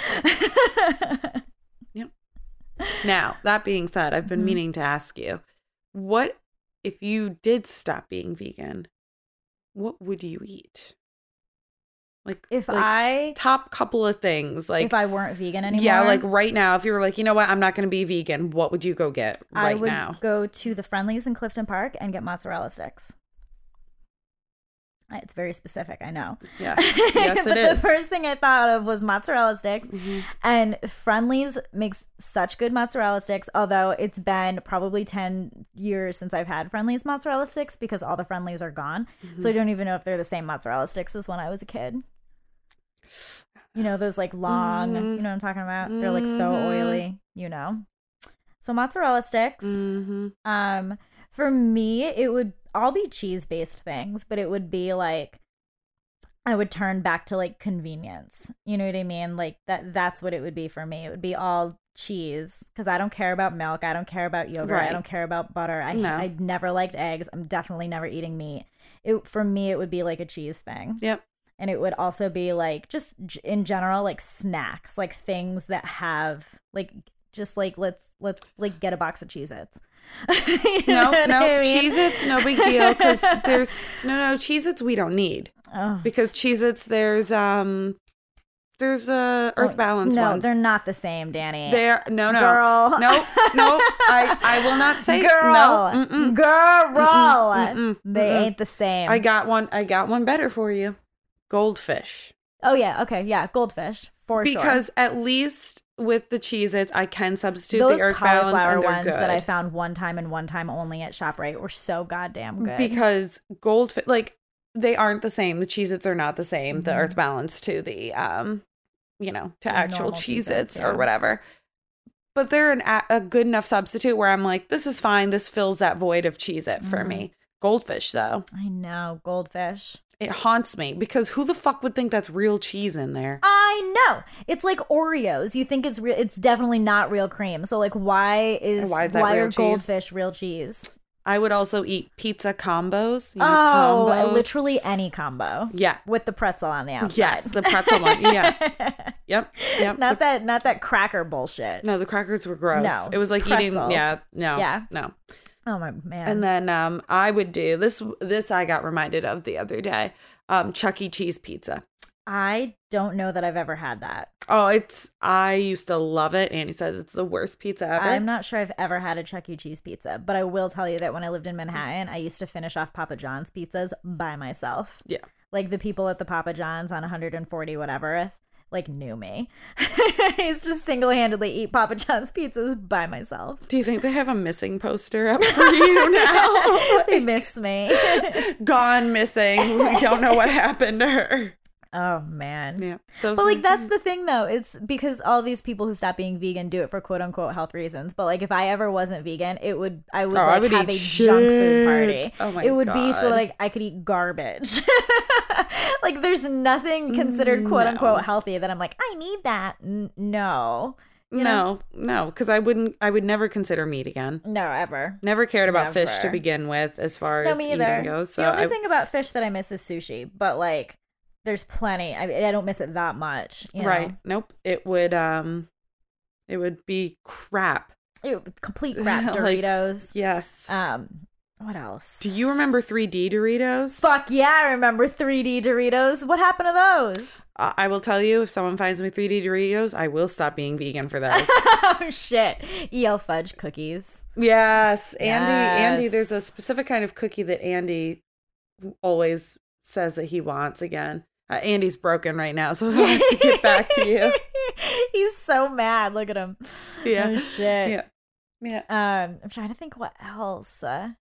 yep. Now, that being said, I've Mm-hmm. been meaning to ask you, what if you did stop being vegan? What would you eat? Like if like, i top couple of things like if i weren't vegan anymore Yeah, like right now, if you were like, you know what, I'm not going to be vegan, what would you go get right I would now? go to the Friendly's in Clifton Park and get mozzarella sticks. It's very specific, I know. Yeah, yes, but it the first thing I thought of was mozzarella sticks. Mm-hmm. And Friendly's makes such good mozzarella sticks, although it's been probably 10 years since I've had Friendly's mozzarella sticks because all the Friendly's are gone. Mm-hmm. So I don't even know if they're the same mozzarella sticks as when I was a kid. You know, those like long, Mhm. you know what I'm talking about? They're like so Mhm. oily, you know? So mozzarella sticks. Mm-hmm. Um, for me, it would all be cheese based things, but it would be like I would turn back to like convenience. You know what I mean? Like that that's what it would be for me. It would be all cheese because I don't care about milk. I don't care about yogurt. I don't care about butter. I No. I never liked eggs. I'm definitely never eating meat. It for me it would be like a cheese thing. Yep. And it would also be like just in general like snacks, like things that have like just like let's let's like get a box of Cheez-Its. No, no, I mean? Cheez Its, no big deal. Because there's, no, no, Cheez Its we don't need. Oh. Because Cheez Its, there's, um, there's, uh, Earth Balance no, ones. they're not the same, Dani. They're, no, no. Girl. No, no, I, I will not say girl, no. Mm-mm. girl, Mm-mm, they mm-mm. ain't the same. I got one, I got one better for you. Goldfish. oh yeah, okay, yeah, goldfish for sure. Because at least with the Cheez Its, I can substitute those the Earth Balance and they're ones good. that I found one time and one time only at Shoprite were so goddamn good. because goldfish like they aren't the same. The Cheez Its are not the same. The Mhm. earth balance to the um, you know, to To actual Cheez-Its, Its or whatever. But they're an, a, a good enough substitute where I'm like, this is fine. This fills that void of Cheez It for me. Goldfish, though, I know goldfish. It haunts me because who the fuck would think that's real cheese in there? I know. It's like Oreos. You think it's real? It's definitely not real cream. So like, why is Why is that why real are cheese? goldfish real cheese? I would also eat pizza combos. You know, oh, combos. literally any combo Yeah. with the pretzel on the outside. Yes, the pretzel one. Yeah. Yep. Yep. not The- that not that cracker bullshit. no, the crackers were gross. No, it was like pretzels. eating. Yeah. No. Yeah. No. Oh my man. And then um, I would do this. This I got reminded of the other day. Um, Chuck E. Cheese pizza. I don't know that I've ever had that. Oh, it's. I used to love it. Annie says it's the worst pizza ever. I'm not sure I've ever had a Chuck E. Cheese pizza, but I will tell you that when I lived in Manhattan, I used to finish off Papa John's pizzas by myself. Yeah. Like the people at the Papa John's on 140 whatever, like knew me. I used to single handedly eat Papa John's pizzas by myself. Do you think they have a missing poster up for you now? They miss me. Gone missing. We don't know what happened to her. oh man. Yeah. But like that's the thing though. It's because all these people who stop being vegan do it for quote unquote health reasons. But like if I ever wasn't vegan, it would I would Oh, like I would have a junk food party. Oh my god. it would be so like I could eat garbage. like there's nothing considered quote No. unquote healthy that I'm like I need that. N- no, you no, no, because I wouldn't. I would never consider meat again. no ever. Never cared about fish to begin with, as far No, as me eating goes. So the only I, thing about fish that I miss is sushi, but like there's plenty. I, I don't miss it that much. You know? right? Nope. It would. Um, it would be crap. Complete crap. Like- Yes. Um, what else? Do you remember 3D Doritos? Fuck yeah, I remember 3D Doritos. What happened to those? I I will tell you, if someone finds me 3D Doritos, I will stop being vegan for those. oh shit. EL fudge cookies. yes, Andy. Andy, there's a specific kind of cookie that Andy always says that he wants again. Uh, Andy's broken right now, so I have to get back to you. He's so mad. Look at him. Yeah. Oh shit. Yeah. Yeah. Um, I'm trying to think what else. Uh,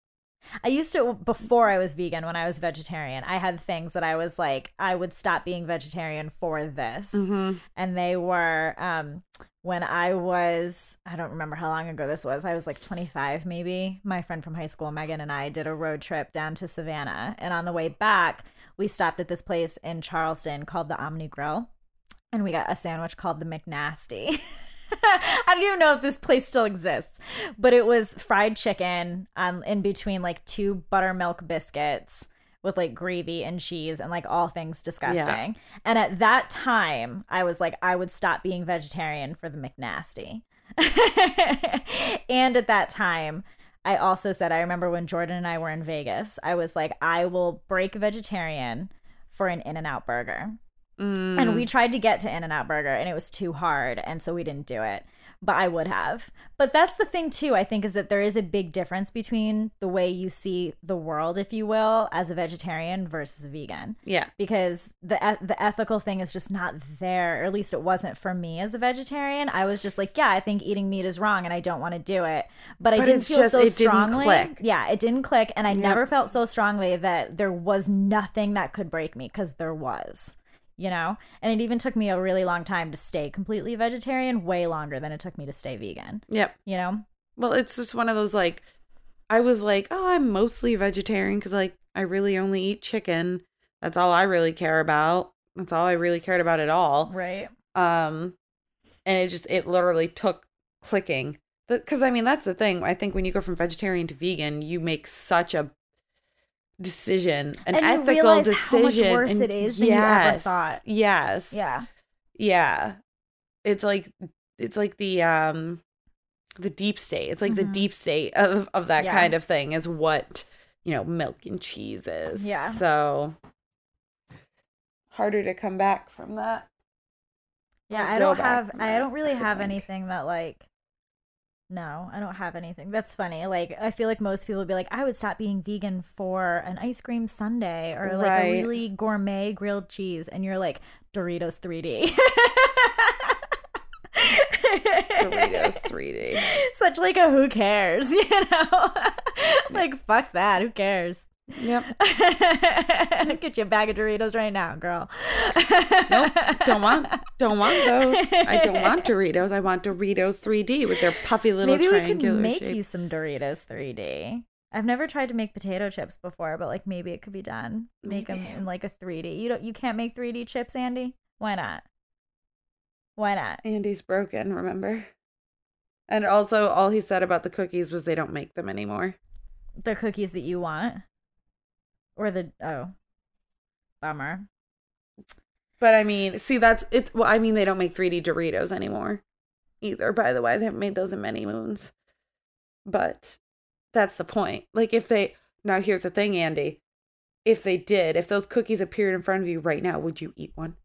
I used to before I was vegan. When I was vegetarian, I had things that I was like, I would stop being vegetarian for this, Mm-hmm. and they were um when I was I don't remember how long ago this was. I was like 25 maybe. My friend from high school, Megan, and I did a road trip down to Savannah, and on the way back, we stopped at this place in Charleston called the Hominy Grill, and we got a sandwich called the McNasty. I don't even know if this place still exists, but it was fried chicken um, in between like two buttermilk biscuits with like gravy and cheese and like all things disgusting. And at that time, I was like, I would stop being vegetarian for the McNasty. and at that time, I also said, I remember when Jordan and I were in Vegas, I was like, I will break vegetarian for an In N Out burger. Mm. And we tried to get to In N Out Burger and it was too hard. And so we didn't do it. But I would have. But that's the thing, too, I think, is that there is a big difference between the way you see the world, if you will, as a vegetarian versus a vegan. yeah. Because the the ethical thing is just not there, or at least it wasn't for me as a vegetarian. I was just like, yeah, I think eating meat is wrong and I don't want to do it. But I But didn't feel just- so it didn't strongly. click. Yeah, it didn't click. And I Yep. never felt so strongly that there was nothing that could break me because there was you know? And it even took me a really long time to stay completely vegetarian, way longer than it took me to stay vegan, Yep. you know? Well, it's just one of those like, I was like, oh, I'm mostly vegetarian because like I really only eat chicken. That's all I really care about. That's all I really cared about at all. Right. Um, and it just it literally took clicking. Because I mean that's the thing. I think when you go from vegetarian to vegan, you make such a decision, an And you ethical realize decision. how much worse and it is than you ever thought. Yes. Yeah. yeah it's like it's like the um the deep state it's like the Mhm. deep state of of that Yeah. kind of thing is what you know milk and cheese is Yeah. so harder to come back from that Yeah, I don't have I don't really have anything that like no, I don't have anything. That's funny. Like I feel like most people would be like, I would stop being vegan for an ice cream sundae or like a really gourmet grilled cheese and you're like Doritos 3D. doritos 3d Such like a who cares, you know? like fuck that, who cares? Yep. Get you a bag of Doritos right now, girl. Nope. Don't want. Don't want those. I don't want Doritos. I want Doritos 3D with their puffy little Maybe we could triangular make shape. you some Doritos 3D. I've never tried to make potato chips before, but like maybe it could be done. Make them in like a 3D. You don't. You can't make 3D chips, Andy. Why not? Why not? Andy's broken. Remember. And also, all he said about the cookies was they don't make them anymore. The cookies that you want, or the oh, bummer. But I mean, see, that's it's. Well, I mean, they don't make 3D Doritos anymore, either. By the way, they haven't made those in many moons. But that's the point. Like, if they now, here's the thing, Andy. If they did, if those cookies appeared in front of you right now, would you eat one?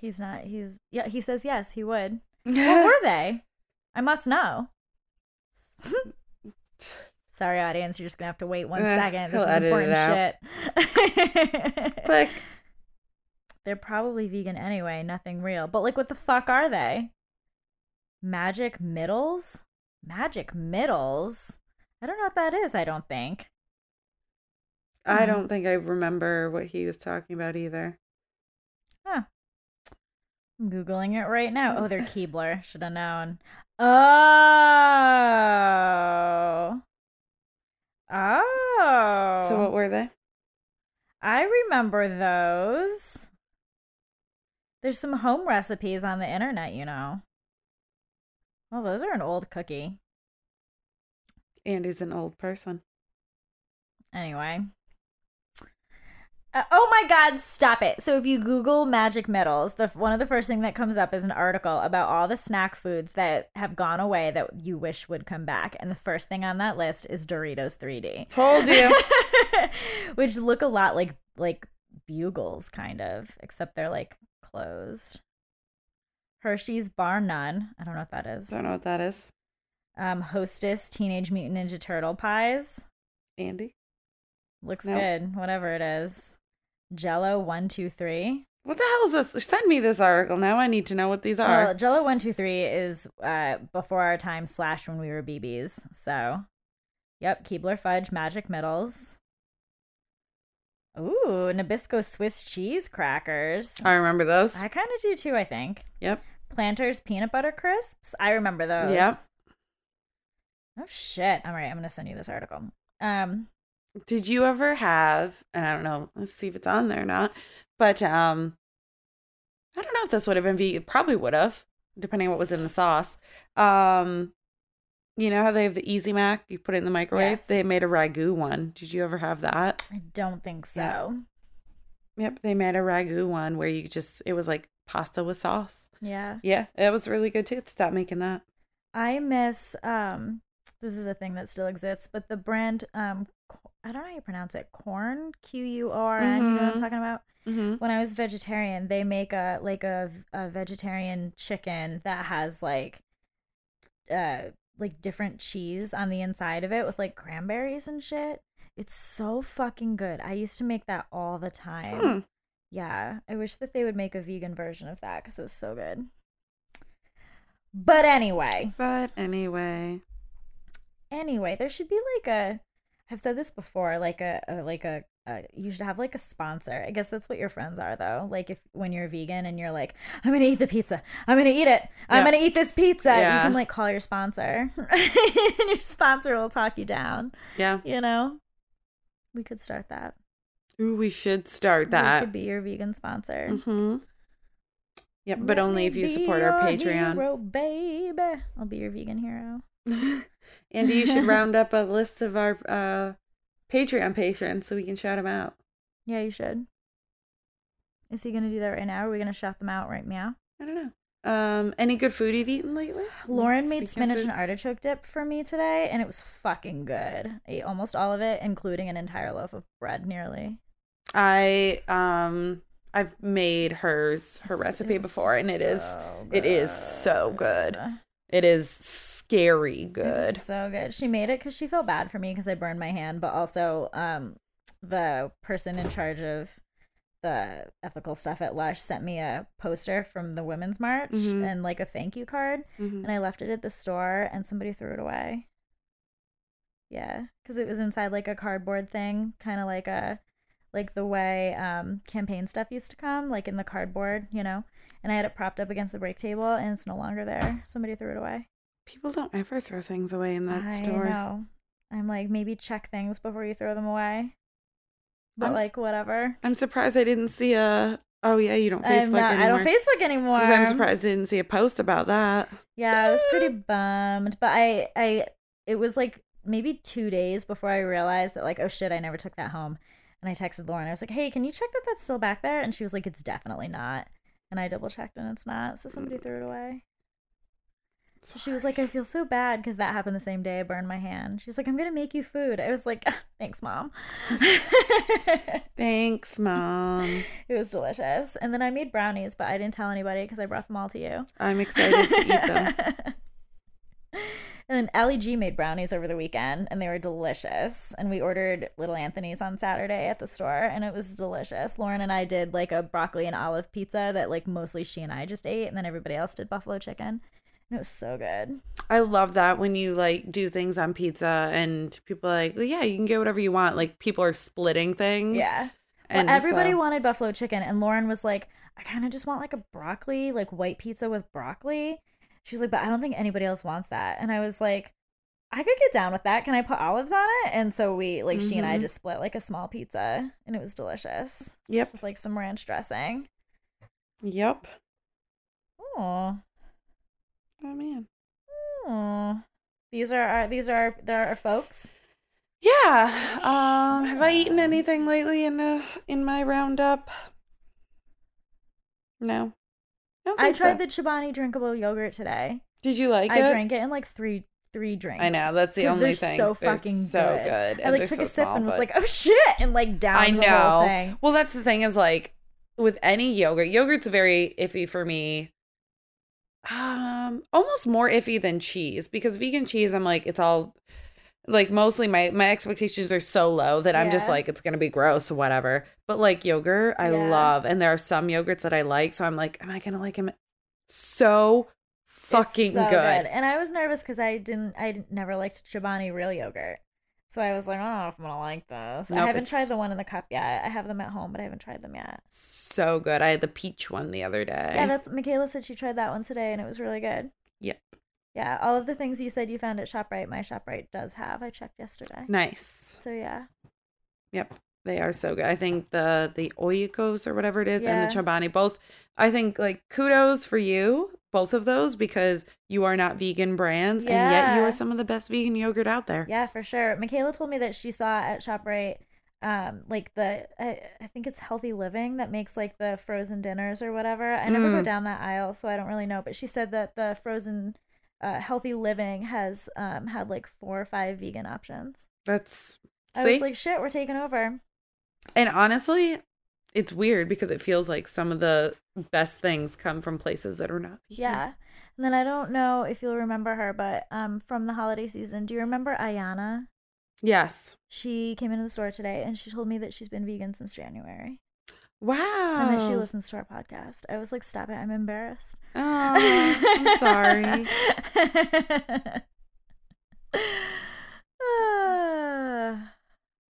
He's not. He's yeah. He says yes. He would. What were they? I must know. Sorry, audience. You're just gonna have to wait one Eh, second. This is important shit. Click. They're probably vegan anyway. Nothing real. But like, what the fuck are they? Magic middles? Magic middles? I don't know what that is. I don't think. I Hmm. don't think I remember what he was talking about either. Huh. I'm googling it right now. Oh, they're Keebler. Should have known. Oh. Oh. So what were they? I remember those. There's some home recipes on the internet, you know. Well, those are an old cookie. Andy's an old person. Anyway. Uh, oh my god, stop it. So if you Google magic middles, the one of the first thing that comes up is an article about all the snack foods that have gone away that you wish would come back. And the first thing on that list is Doritos 3D. Told you. Which look a lot like like bugles kind of, except they're like closed. Hershey's Bar None. I don't know what that is. I don't know what that is. Um, Hostess Teenage Mutant Ninja Turtle pies. Andy. Looks Nope. good, whatever it is. Jello one two three. What the hell is this? Send me this article now. I need to know what these are. Well, Jello one two three is uh before our time slash when we were BBs. So, yep, Keebler fudge magic middles. Ooh, Nabisco Swiss cheese crackers. I remember those. I kind of do too. I think. Yep. Planters peanut butter crisps. I remember those. Yep. Oh shit! All right, I'm gonna send you this article. Um, Did you ever have, and I don't know, let's see if it's on there or not, but um, I don't know if this would have been vegan. Probably would have, depending on what was in the sauce. Um, you know how they have the Easy Mac? You put it in the microwave. Yes. They made a ragu one. Did you ever have that? I don't think so. Yeah. Yep, they made a ragu one where you just it was like pasta with sauce. yeah. Yeah, it was really good too. Stop making that. I miss um this is a thing that still exists, but the brand um I don't know how you pronounce it. Corn Q U O R N, you know what I'm Mhm. talking about? Mm-hmm. When I was vegetarian, they make a like a, a vegetarian chicken that has like uh like different cheese on the inside of it with like cranberries and shit. It's so fucking good. I used to make that all the time. Hmm. Yeah, I wish that they would make a vegan version of that because it was so good. But anyway, But anyway, anyway, there should be like a. I've said this before, like a, a like a, a. You should have like a sponsor. I guess that's what your friends are, though. Like if when you're vegan and you're like, I'm gonna eat the pizza. I'm gonna eat it. I'm Yeah. gonna eat this pizza. You can like call your sponsor, and your sponsor will talk you down. yeah. You know, we could start that. Ooh, we should start We that. could be your vegan sponsor. Mm-hmm. Yep, but Let only if you support our Patreon. hero, baby. I'll be your vegan hero. Andy, you should round up a list of our uh, Patreon patrons so we can shout them out. Yeah, you should. Is he gonna do that right now? Are we gonna shout them out right now? I don't know. Um, any good food you've eaten lately? Lauren made Speaking of spinach and artichoke dip for me today, and it was fucking good. I ate almost all of it, including an entire loaf of bread, nearly. I um, I've made hers her It's- recipe before, and it is so it is so good. it is scary good. so good. She made it because she felt bad for me because I burned my hand, but also um, the person in charge of the ethical stuff at Lush sent me a poster from the Women's March Mhm. and like a thank you card, Mhm. and I left it at the store, and somebody threw it away. Yeah, because it was inside like a cardboard thing, kind of like a like the way um, campaign stuff used to come, like in the cardboard, you know. And I had it propped up against the break table, and it's no longer there. Somebody threw it away. People don't ever throw things away in that I store. know. I'm like, maybe check things before you throw them away. But I'm like, whatever. I'm surprised I didn't see a. Oh yeah, you don't Facebook not, anymore. I don't Facebook anymore. I'm surprised I didn't see a post about that. Yeah, I was pretty bummed, but I I it was like maybe 2 days before I realized that like oh shit, I never took that home. And I texted Lauren. I was like, "Hey, can you check that that's still back there?" And she was like, "It's definitely not." And I double checked and it's not. So somebody mm. threw it away. So she was like, "I feel so bad because that happened the same day I burned my hand." She was like, "I'm going to make you food." I was like, ah, "Thanks, mom." Thanks, mom. it was delicious. And then I made brownies, but I didn't tell anybody because I brought them all to you. I'm excited to eat them. and then Ali G made brownies over the weekend, and they were delicious. And we ordered Little Anthony's on Saturday at the store, and it was delicious. Lauren and I did like a broccoli and olive pizza that like mostly she and I just ate, and then everybody else did buffalo chicken. It was so good. I love that when you like do things on pizza and people are like, well, yeah, you can get whatever you want. Like people are splitting things. Yeah. And well, everybody so- wanted buffalo chicken, and Lauren was like, I kind of just want like a broccoli, like white pizza with broccoli. She was like, but I don't think anybody else wants that. And I was like, I could get down with that. Can I put olives on it? And so we, like, she and I Mhm. just split like a small pizza, and it was delicious Yep. with like some ranch dressing. Yep. Oh, Oh man. These are our these are our, they're our folks. Yeah. Um. Have I eaten anything lately in uh in my roundup? No. don't I tried so. the Chobani drinkable yogurt today. Did you like I it? I drank it in like three three drinks. I know that's the only thing. So They're fucking so good. good. I like took so a sip small, and was but- like, oh shit, and like down I the whole know. Well, that's the thing is like with any yogurt, yogurt's very iffy for me. Um, almost more iffy than cheese because vegan cheese, I'm like, it's all like mostly my my expectations are so low that I'm just like, it's gonna be gross whatever. But like yogurt, I Yeah. love, and there are some yogurts that I like, so I'm like, am I gonna like him? So fucking so good. And I was nervous because I didn't, I never liked Chobani real yogurt. So I was like, I don't know if I'm gonna like this. I haven't it's- tried the one in the cup yet. I have them at home, but I haven't tried them yet. So good. I had the peach one the other day. Yeah, that's Michaela said she tried that one today, and it was really good. Yep. Yeah, all of the things you said you found at Shoprite, my Shoprite does have. I checked yesterday. nice. So yeah, Yep. They are so good. I think the the Oyakos or whatever it is and the Yeah. Chobani both I think like kudos for you, both of those, because you are not vegan brands and yet you are some of the best vegan yogurt out there. yeah, for sure. Michaela told me that she saw at Shoprite, um, like the I, I think it's Healthy Living that makes like the frozen dinners or whatever. I never go Mm. down that aisle, so I don't really know. But she said that the frozen, uh, Healthy Living has um had like four or five vegan options. That's I was like, shit, we're taking over. and honestly, it's weird because it feels like some of the best things come from places that are not vegan. Yeah. And then I don't know if you'll remember her, but um, from the holiday season, do you remember Ayana? Yes. She came into the store today and she told me that she's been vegan since January Wow. and that she listens to our podcast. I was like, stop it. I'm embarrassed. Oh, I'm sorry.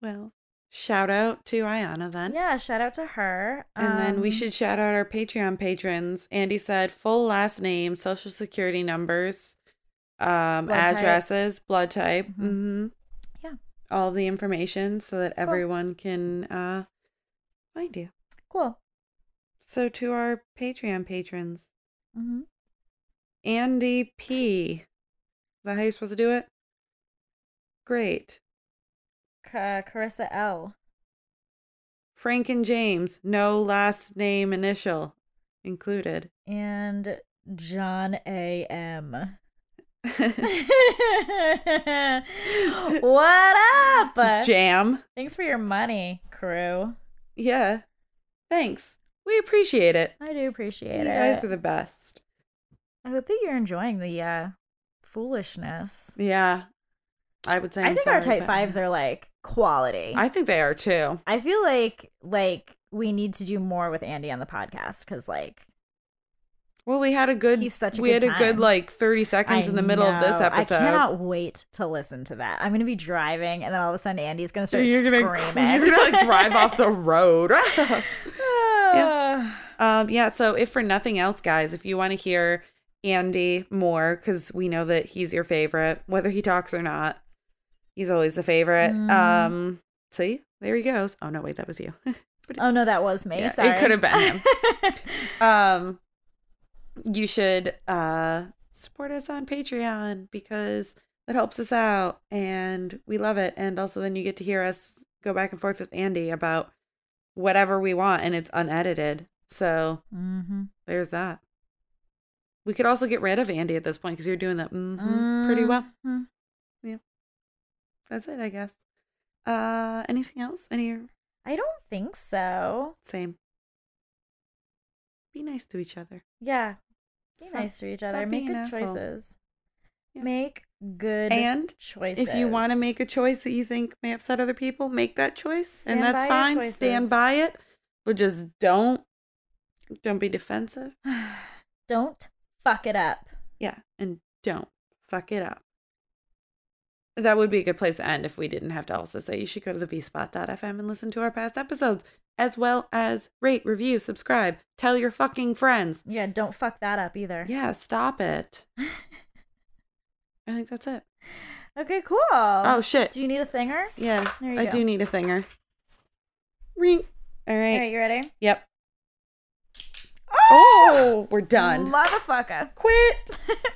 Well, shout out to Ayana then. yeah, shout out to her. And then we Um, should shout out our Patreon patrons. Andy said full last name, social security numbers, um, Blood type. addresses, blood type. Mhm. hmm Yeah. All the information so that everyone can uh, find you. Cool. So to our Patreon patrons, Mm-hmm. Andy P. Is that how you're supposed to do it? Great. Ca- Carissa L. Frank and James, no last name initial included. and John A. M. what up? Jam. Thanks for your money, crew. Yeah. Thanks. We appreciate it. I do appreciate you it. You guys are the best. I hope that you're enjoying the uh, foolishness. Yeah. I would say I I'm think our sorry, type but- fives are like quality. I think they are too. I feel like like we need to do more with Andy on the podcast because like Well, we had a good. He's such a we good had a good like thirty seconds I in the middle of this episode. I cannot wait to listen to that. I'm gonna be driving, and then all of a sudden, Andy's gonna start you're gonna screaming. you're gonna like drive off the road. yeah. um, yeah. So if for nothing else, guys, if you want to hear Andy more, because we know that he's your favorite, whether he talks or not, he's always a favorite. Mm. Um, see, there he goes. Oh no, wait, that was you. Oh no, that was me. Yeah, it could have been him. um, you should uh support us on Patreon because that helps us out and we love it. And also, then you get to hear us go back and forth with Andy about whatever we want, and it's unedited. So mm-hmm. there's that. We could also get rid of Andy at this point because you're doing that mhm pretty well. Mhm. That's it, I guess. Uh, anything else? Any I don't think so. same. Be nice to each other. Yeah. Be Stop- nice to each other. Make good choices. Yeah. Make good And choices. If you want to make a choice that you think may upset other people, make that choice, Stand and that's fine. Stand by it, but just don't don't be defensive. don't fuck it up. Yeah, and don't fuck it up. That would be a good place to end if we didn't have to also say you should go to the vspot.fm and listen to our past episodes, as well as rate, review, subscribe, tell your fucking friends. Yeah, don't fuck that up either. Yeah, stop it. I think that's it. Okay, cool. Oh shit. Do you need a thinger? Yeah, There you I go. do need a thinger. Ring. All right. All right, you ready? Yep. Oh, oh we're done. Motherfucker. Quit.